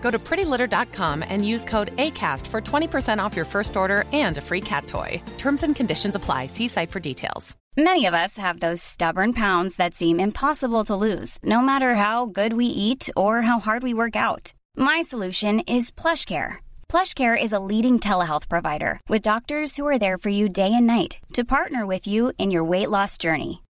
Go to prettylitter.com and use code ACAST for 20% off your first order and a free cat toy. Terms and conditions apply. See site for details. Many of us have those stubborn pounds that seem impossible to lose, no matter how good we eat or how hard we work out. My solution is PlushCare. PlushCare is a leading telehealth provider with doctors who are there for you day and night to partner with you in your weight loss journey.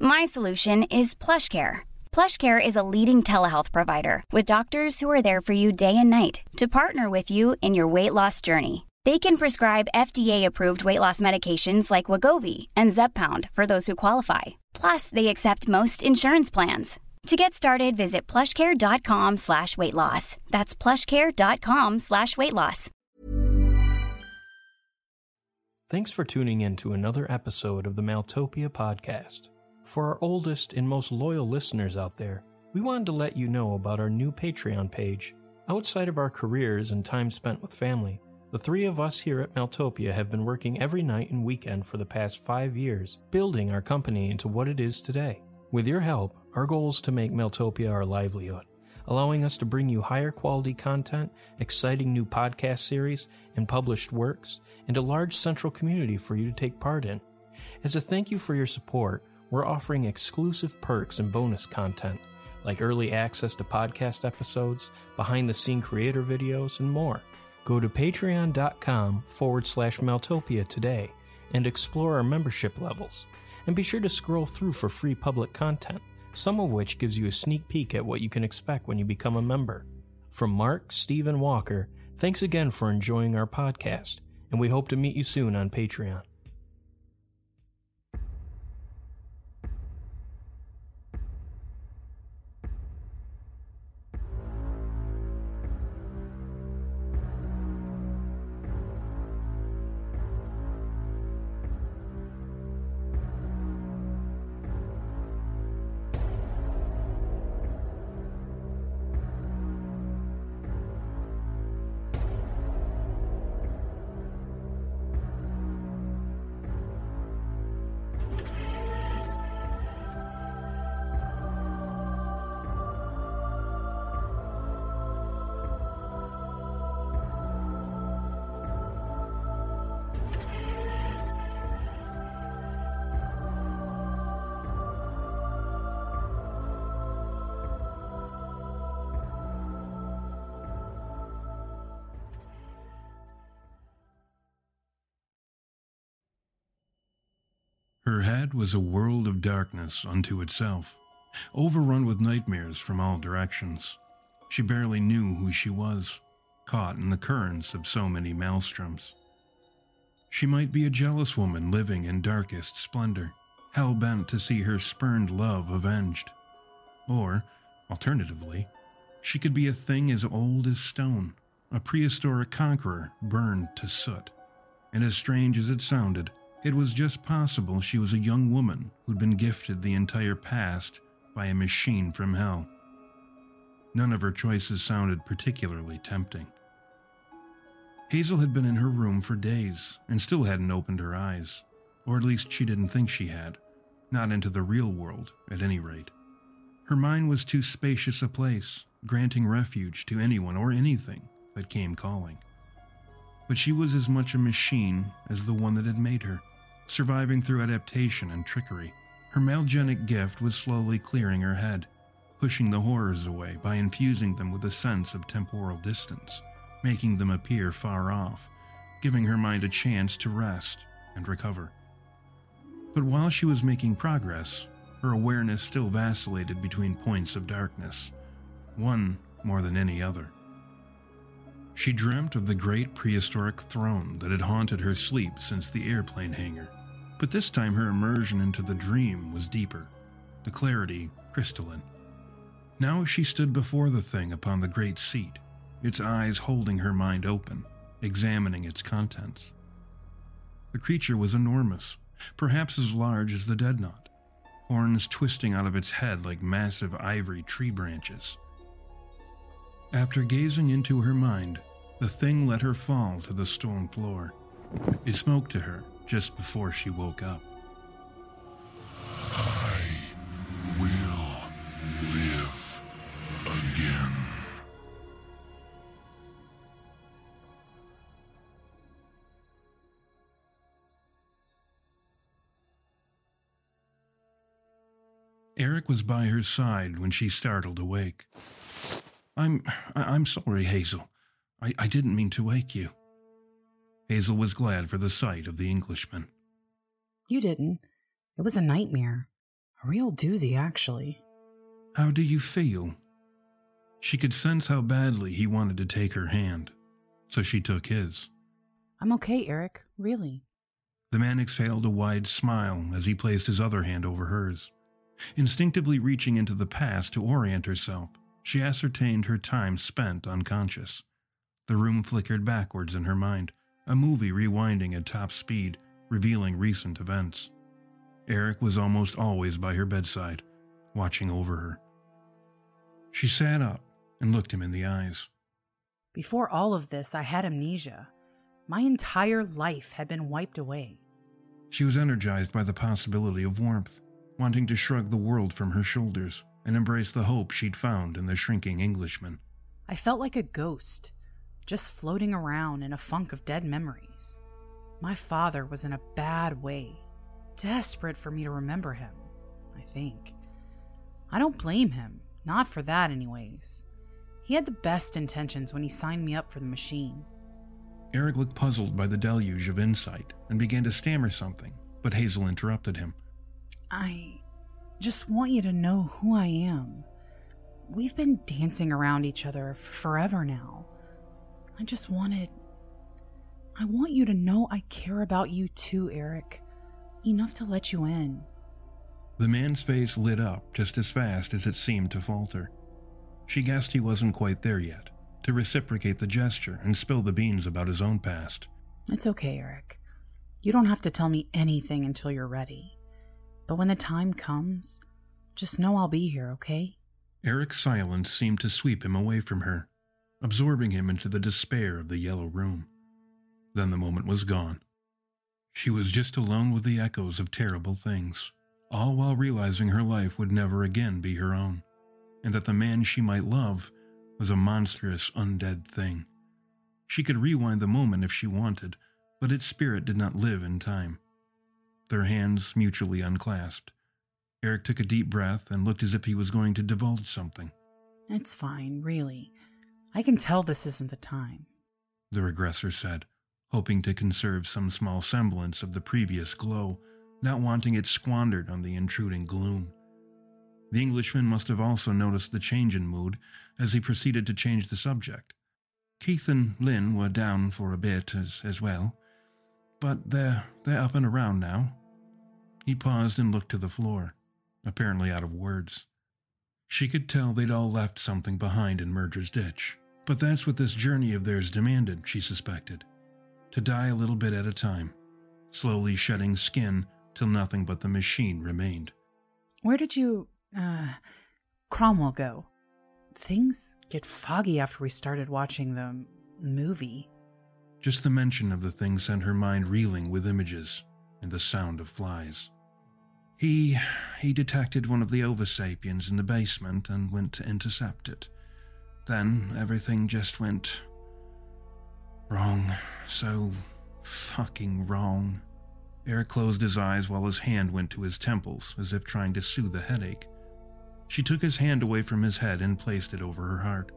My solution is PlushCare. PlushCare is a leading telehealth provider with doctors who are there for you day and night to partner with you in your weight loss journey. They can prescribe FDA-approved weight loss medications like Wegovy and Zepbound for those who qualify. Plus, they accept most insurance plans. To get started, visit plushcare.com slash weight loss. That's plushcare.com slash weight loss. Thanks for tuning in to another episode of the Maltopia podcast. For our oldest and most loyal listeners out there, we wanted to let you know about our new Patreon page. Outside of our careers and time spent with family, the three of us here at Maltopia have been working every night and weekend for the past five years, building our company into what it is today. With your help, our goal is to make Maltopia our livelihood, allowing us to bring you higher quality content, exciting new podcast series, and published works, and a large central community for you to take part in. As a thank you for your support, we're offering exclusive perks and bonus content, like early access to podcast episodes, behind the scene creator videos, and more. Go to patreon.com forward slash Maltopia today and explore our membership levels. And be sure to scroll through for free public content, some of which gives you a sneak peek at what you can expect when you become a member. From Mark, Steve, and Walker, thanks again for enjoying our podcast, and we hope to meet you soon on Patreon. Her head was a world of darkness unto itself, overrun with nightmares from all directions. She barely knew who she was, caught in the currents of so many maelstroms. She might be a jealous woman living in darkest splendor, hell bent to see her spurned love avenged. Or, alternatively, she could be a thing as old as stone, a prehistoric conqueror burned to soot. And as strange as it sounded, it was just possible she was a young woman who'd been gifted the entire past by a machine from hell. None of her choices sounded particularly tempting. Hazel had been in her room for days and still hadn't opened her eyes, or at least she didn't think she had, not into the real world, at any rate. Her mind was too spacious a place, granting refuge to anyone or anything that came calling. But she was as much a machine as the one that had made her, surviving through adaptation and trickery. Her malgenic gift was slowly clearing her head, pushing the horrors away by infusing them with a sense of temporal distance, making them appear far off, giving her mind a chance to rest and recover. But while she was making progress, her awareness still vacillated between points of darkness, one more than any other. She dreamt of the great prehistoric throne that had haunted her sleep since the airplane hangar, but this time her immersion into the dream was deeper, the clarity crystalline. Now she stood before the thing upon the great seat, its eyes holding her mind open, examining its contents. The creature was enormous, perhaps as large as the Deadnought, horns twisting out of its head like massive ivory tree branches. After gazing into her mind, the thing let her fall to the stone floor. It spoke to her just before she woke up. I will live again. Eric was by her side when she startled awake. I'm I'm sorry, Hazel. I, I didn't mean to wake you. Hazel was glad for the sight of the Englishman. You didn't. It was a nightmare. A real doozy, actually. How do you feel? She could sense how badly he wanted to take her hand, so she took his. I'm okay, Eric. Really. The man exhaled a wide smile as he placed his other hand over hers. Instinctively reaching into the past to orient herself, she ascertained her time spent unconscious. The room flickered backwards in her mind, a movie rewinding at top speed, revealing recent events. Eric was almost always by her bedside, watching over her. She sat up and looked him in the eyes. Before all of this, I had amnesia. My entire life had been wiped away. She was energized by the possibility of warmth, wanting to shrug the world from her shoulders and embrace the hope she'd found in the shrinking Englishman. I felt like a ghost, just floating around in a funk of dead memories. My father was in a bad way, desperate for me to remember him, I think. I don't blame him, not for that, anyways. He had the best intentions when he signed me up for the machine. Eric looked puzzled by the deluge of insight and began to stammer something, but Hazel interrupted him. I just want you to know who I am. We've been dancing around each other for forever now. I just wanted. I want you to know I care about you too, Eric. Enough to let you in. The man's face lit up just as fast as it seemed to falter. She guessed he wasn't quite there yet, to reciprocate the gesture and spill the beans about his own past. It's okay, Eric. You don't have to tell me anything until you're ready. But when the time comes, just know I'll be here, okay? Eric's silence seemed to sweep him away from her, absorbing him into the despair of the yellow room. Then the moment was gone. She was just alone with the echoes of terrible things, all while realizing her life would never again be her own, and that the man she might love was a monstrous undead thing. She could rewind the moment if she wanted, but its spirit did not live in time. Their hands mutually unclasped. Eric took a deep breath and looked as if he was going to divulge something. It's fine, really. I can tell this isn't the time. The regressor said, hoping to conserve some small semblance of the previous glow, not wanting it squandered on the intruding gloom. The Englishman must have also noticed the change in mood as he proceeded to change the subject. Keith and Lynn were down for a bit as, as well, but they're, they're up and around now. He paused and looked to the floor, apparently out of words. She could tell they'd all left something behind in Murder's Ditch, but that's what this journey of theirs demanded, she suspected. To die a little bit at a time, slowly shedding skin till nothing but the machine remained. Where did you, uh, Cromwell go? Things get foggy after we started watching the movie. Just the mention of the thing sent her mind reeling with images and the sound of flies. He he detected one of the oversapiens in the basement and went to intercept it. Then everything just went wrong. So fucking wrong. Eric closed his eyes while his hand went to his temples, as if trying to soothe the headache. She took his hand away from his head and placed it over her heart,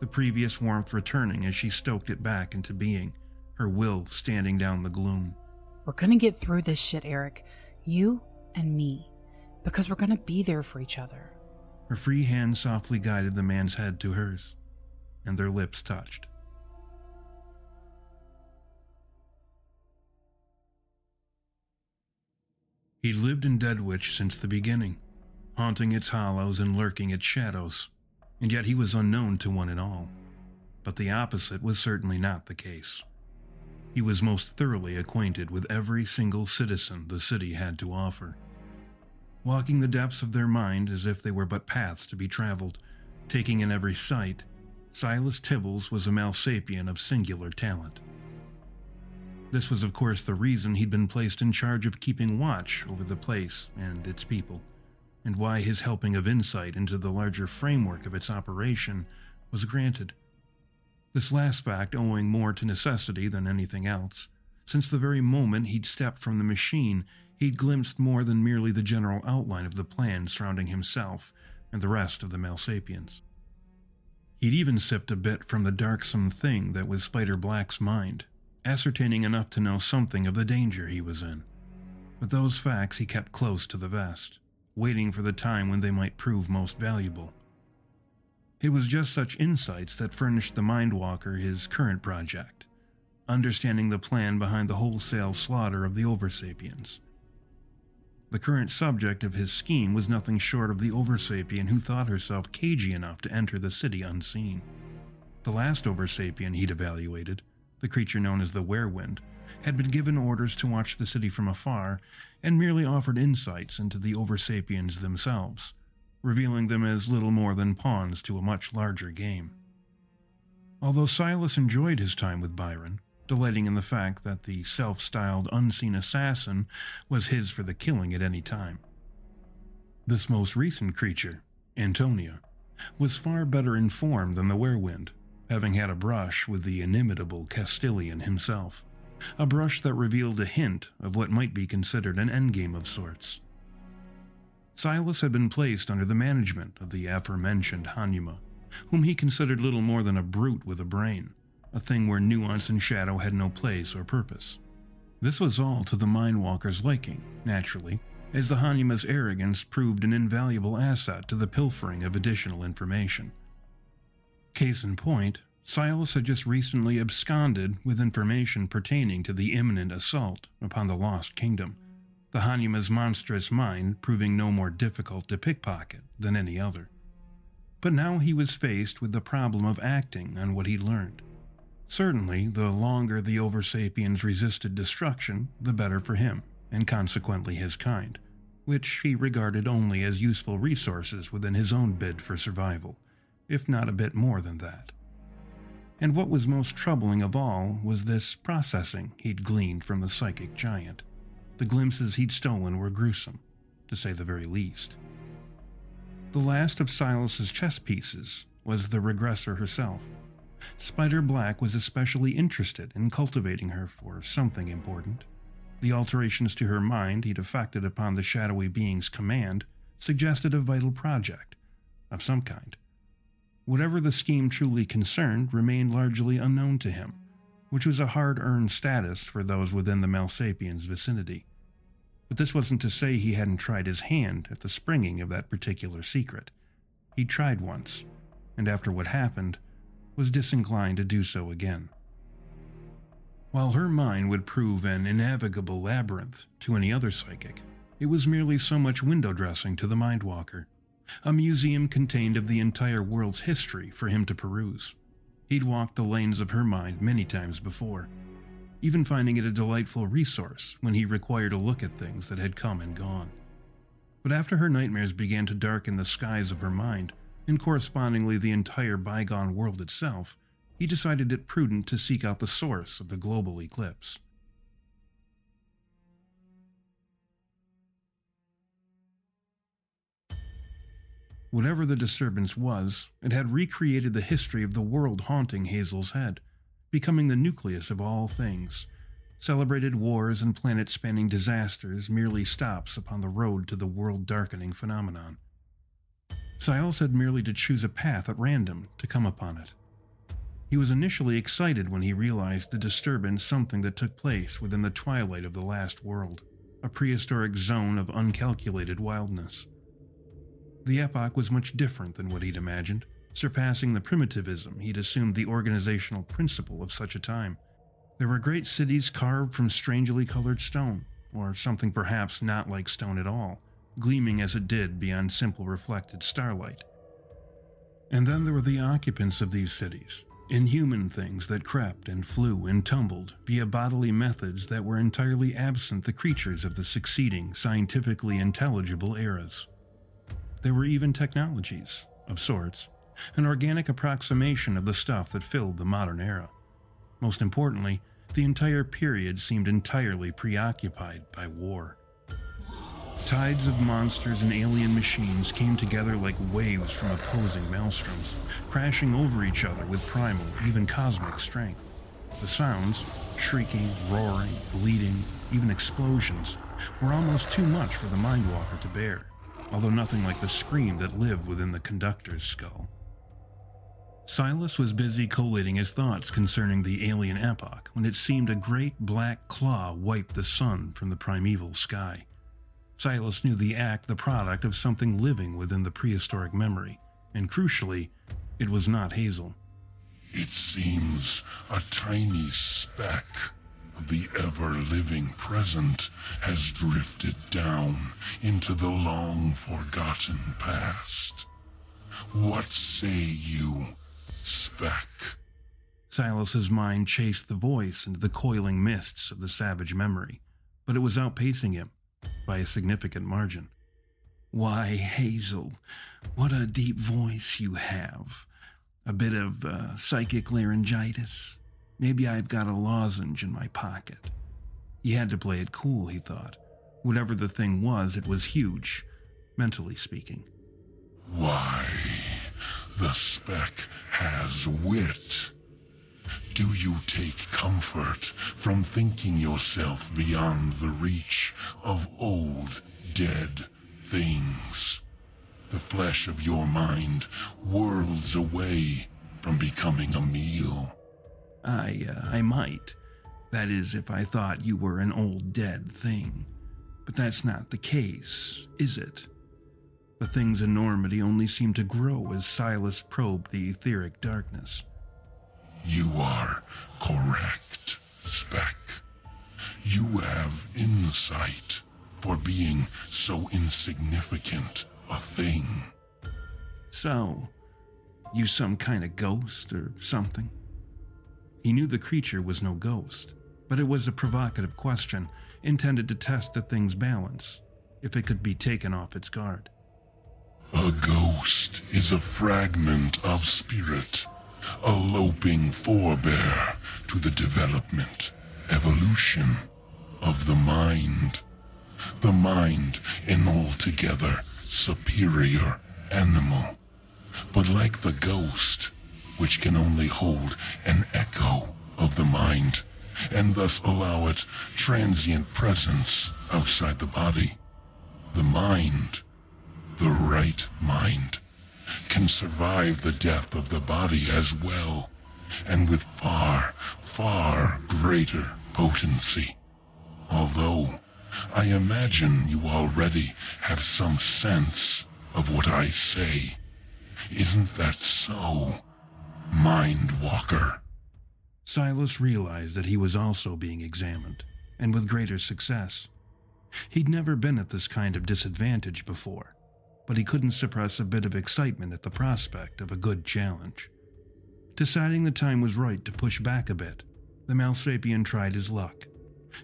the previous warmth returning as she stoked it back into being, her will standing down the gloom. We're gonna get through this shit, Eric. You and me, because we're going to be there for each other. Her free hand softly guided the man's head to hers, and their lips touched. He'd lived in Deadwich since the beginning, haunting its hollows and lurking its shadows, and yet he was unknown to one and all. But the opposite was certainly not the case. He was most thoroughly acquainted with every single citizen the city had to offer. Walking the depths of their mind as if they were but paths to be traveled, taking in every sight, Silas Tibbles was a Malsapien of singular talent. This was, of course, the reason he'd been placed in charge of keeping watch over the place and its people, and why his helping of insight into the larger framework of its operation was granted. This last fact owing more to necessity than anything else. Since the very moment he'd stepped from the machine, he'd glimpsed more than merely the general outline of the plan surrounding himself and the rest of the male Malsapians. He'd even sipped a bit from the darksome thing that was Spider Black's mind, ascertaining enough to know something of the danger he was in. But those facts he kept close to the vest, waiting for the time when they might prove most valuable. It was just such insights that furnished the Mindwalker his current project, understanding the plan behind the wholesale slaughter of the Oversapiens. The current subject of his scheme was nothing short of the Oversapien who thought herself cagey enough to enter the city unseen. The last Oversapien he'd evaluated, the creature known as the Werewind, had been given orders to watch the city from afar and merely offered insights into the Oversapiens themselves revealing them as little more than pawns to a much larger game. Although Silas enjoyed his time with Byron, delighting in the fact that the self styled unseen assassin was his for the killing at any time. This most recent creature, Antonia, was far better informed than the Werewind, having had a brush with the inimitable Castilian himself, a brush that revealed a hint of what might be considered an endgame of sorts. Silas had been placed under the management of the aforementioned Hanuma, whom he considered little more than a brute with a brain, a thing where nuance and shadow had no place or purpose. This was all to the Mindwalker's liking, naturally, as the Hanuma's arrogance proved an invaluable asset to the pilfering of additional information. Case in point, Silas had just recently absconded with information pertaining to the imminent assault upon the Lost Kingdom, the Hanuma's monstrous mind proving no more difficult to pickpocket than any other. But now he was faced with the problem of acting on what he learned. Certainly, the longer the Oversapiens resisted destruction, the better for him, and consequently his kind, which he regarded only as useful resources within his own bid for survival, if not a bit more than that. And what was most troubling of all was this processing he'd gleaned from the psychic giant. The glimpses he'd stolen were gruesome, to say the very least. The last of Silas's chess pieces was the regressor herself. Spider Black was especially interested in cultivating her for something important. The alterations to her mind he'd effected upon the shadowy being's command suggested a vital project of some kind. Whatever the scheme truly concerned remained largely unknown to him, which was a hard earned status for those within the Malsapiens vicinity. But this wasn't to say he hadn't tried his hand at the springing of that particular secret. He tried once, and after what happened, was disinclined to do so again. While her mind would prove an innavigable labyrinth to any other psychic, it was merely so much window dressing to the Mindwalker, a museum contained of the entire world's history for him to peruse. He'd walked the lanes of her mind many times before, even finding it a delightful resource when he required to look at things that had come and gone. But after her nightmares began to darken the skies of her mind, and correspondingly the entire bygone world itself, he decided it prudent to seek out the source of the global eclipse. Whatever the disturbance was, it had recreated the history of the world haunting Hazel's head, becoming the nucleus of all things. Celebrated wars and planet spanning disasters merely stops upon the road to the world darkening phenomenon. Silas had merely to choose a path at random to come upon it. He was initially excited when he realized the disturbance something that took place within the twilight of the last world. a prehistoric zone of uncalculated wildness. The epoch was much different than what he'd imagined, surpassing the primitivism he'd assumed the organizational principle of such a time. There were great cities carved from strangely colored stone, or something perhaps not like stone at all, gleaming as it did beyond simple reflected starlight. And then there were the occupants of these cities, inhuman things that crept and flew and tumbled via bodily methods that were entirely absent the creatures of the succeeding, scientifically intelligible eras. There were even technologies, of sorts, an organic approximation of the stuff that filled the modern era. Most importantly, the entire period seemed entirely preoccupied by war. Tides of monsters and alien machines came together like waves from opposing maelstroms, crashing over each other with primal, even cosmic strength. The sounds shrieking, roaring, bleeding, even explosions were almost too much for the Mindwalker to bear, although nothing like the scream that lived within the conductor's skull. Silas was busy collating his thoughts concerning the alien epoch when it seemed a great black claw wiped the sun from the primeval sky. Silas knew the act the product of something living within the prehistoric memory, and crucially, it was not Hazel. It seems a tiny speck the ever living present has drifted down into the long forgotten past. What say you, speck? Silas's mind chased the voice into the coiling mists of the savage memory, but it was outpacing him by a significant margin. Why, Hazel, what a deep voice you have. A bit of uh, psychic laryngitis. Maybe I've got a lozenge in my pocket. He had to play it cool, he thought. Whatever the thing was, it was huge, mentally speaking. Why, the speck has wit. Do you take comfort from thinking yourself beyond the reach of old, dead things? The flesh of your mind worlds away from becoming a meal. I, uh, I might. That is, if I thought you were an old dead thing. But that's not the case, is it? The thing's enormity only seemed to grow as Silas probed the etheric darkness. You are correct, Speck. You have insight for being so insignificant a thing. So, you some kind of ghost or something? He knew the creature was no ghost, but it was a provocative question intended to test the thing's balance, if it could be taken off its guard. A ghost is a fragment of spirit, a loping forebear to the development, evolution of the mind. The mind, an altogether superior animal. But like the ghost, which can only hold an echo of the mind, and thus allow it transient presence outside the body, the mind, the right mind, can survive the death of the body as well, and with far, far greater potency. Although, I imagine you already have some sense of what I say. Isn't that so, Mind Walker? Silas realized that he was also being examined, and with greater success. He'd never been at this kind of disadvantage before, but he couldn't suppress a bit of excitement at the prospect of a good challenge. Deciding the time was right to push back a bit, the Malsapien tried his luck.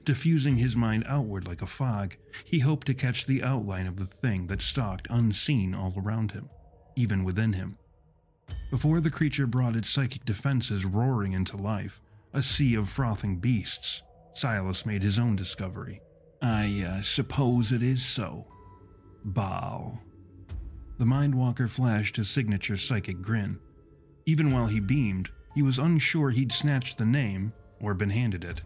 Diffusing his mind outward like a fog, he hoped to catch the outline of the thing that stalked unseen all around him, even within him. Before the creature brought its psychic defenses roaring into life, a sea of frothing beasts, Silas made his own discovery. I uh, suppose it is so. Baal. The Mindwalker flashed his signature psychic grin. Even while he beamed, he was unsure he'd snatched the name or been handed it.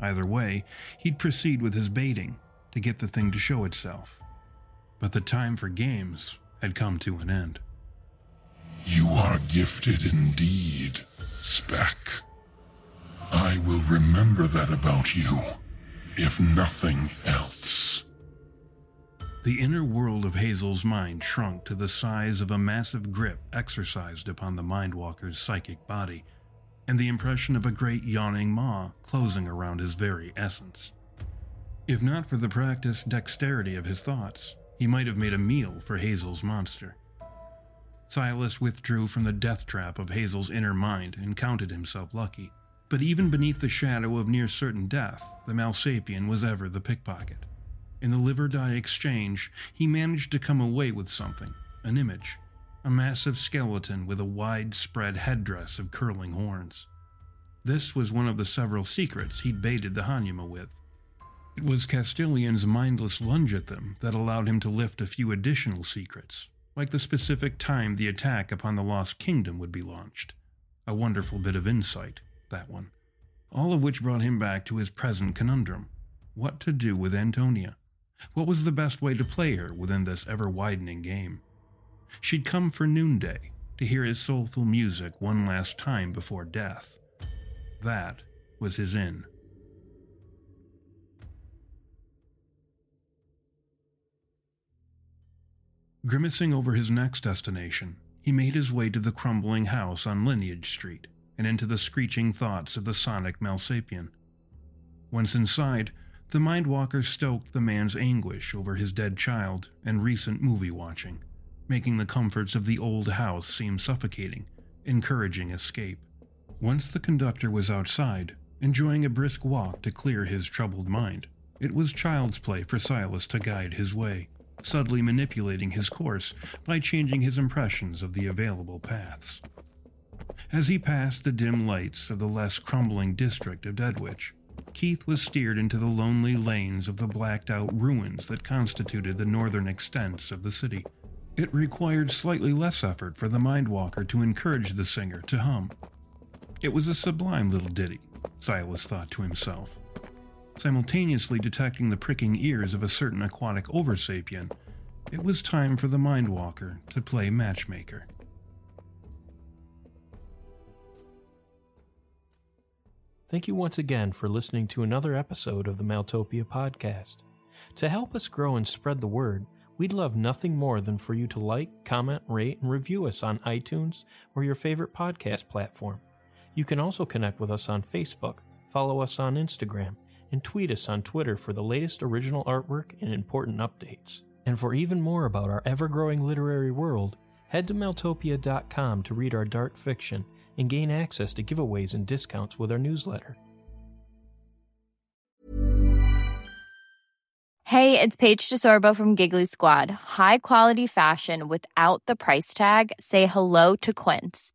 Either way, he'd proceed with his baiting to get the thing to show itself. But the time for games had come to an end. You are gifted indeed, Speck. I will remember that about you, if nothing else. The inner world of Hazel's mind shrunk to the size of a massive grip exercised upon the Mindwalker's psychic body, and the impression of a great yawning maw closing around his very essence. If not for the practiced dexterity of his thoughts, he might have made a meal for Hazel's monster. Silas withdrew from the death trap of Hazel's inner mind and counted himself lucky. But even beneath the shadow of near certain death, the Malsapien was ever the pickpocket. In the liver dye exchange, he managed to come away with something an image, a massive skeleton with a widespread headdress of curling horns. This was one of the several secrets he'd baited the Hanuma with. It was Castilian's mindless lunge at them that allowed him to lift a few additional secrets, like the specific time the attack upon the Lost Kingdom would be launched. A wonderful bit of insight, that one. All of which brought him back to his present conundrum what to do with Antonia. What was the best way to play her within this ever widening game? She'd come for noonday to hear his soulful music one last time before death. That was his inn. Grimacing over his next destination, he made his way to the crumbling house on Lineage Street and into the screeching thoughts of the sonic Malsapien. Once inside, the Mindwalker stoked the man's anguish over his dead child and recent movie watching, making the comforts of the old house seem suffocating, encouraging escape. Once the conductor was outside, enjoying a brisk walk to clear his troubled mind, it was child's play for Silas to guide his way subtly manipulating his course by changing his impressions of the available paths. As he passed the dim lights of the less crumbling district of Deadwich, Keith was steered into the lonely lanes of the blacked out ruins that constituted the northern extents of the city. It required slightly less effort for the Mindwalker to encourage the singer to hum. It was a sublime little ditty, Silas thought to himself simultaneously detecting the pricking ears of a certain aquatic oversapien, it was time for the Mindwalker to play matchmaker. Thank you once again for listening to another episode of the Maltopia podcast. To help us grow and spread the word, we'd love nothing more than for you to like, comment, rate, and review us on iTunes or your favorite podcast platform. You can also connect with us on Facebook, follow us on Instagram, and tweet us on Twitter for the latest original artwork and important updates. And for even more about our ever growing literary world, head to Maltopia.com to read our dark fiction and gain access to giveaways and discounts with our newsletter. Hey, it's Paige DeSorbo from Giggly Squad. High quality fashion without the price tag? Say hello to Quince.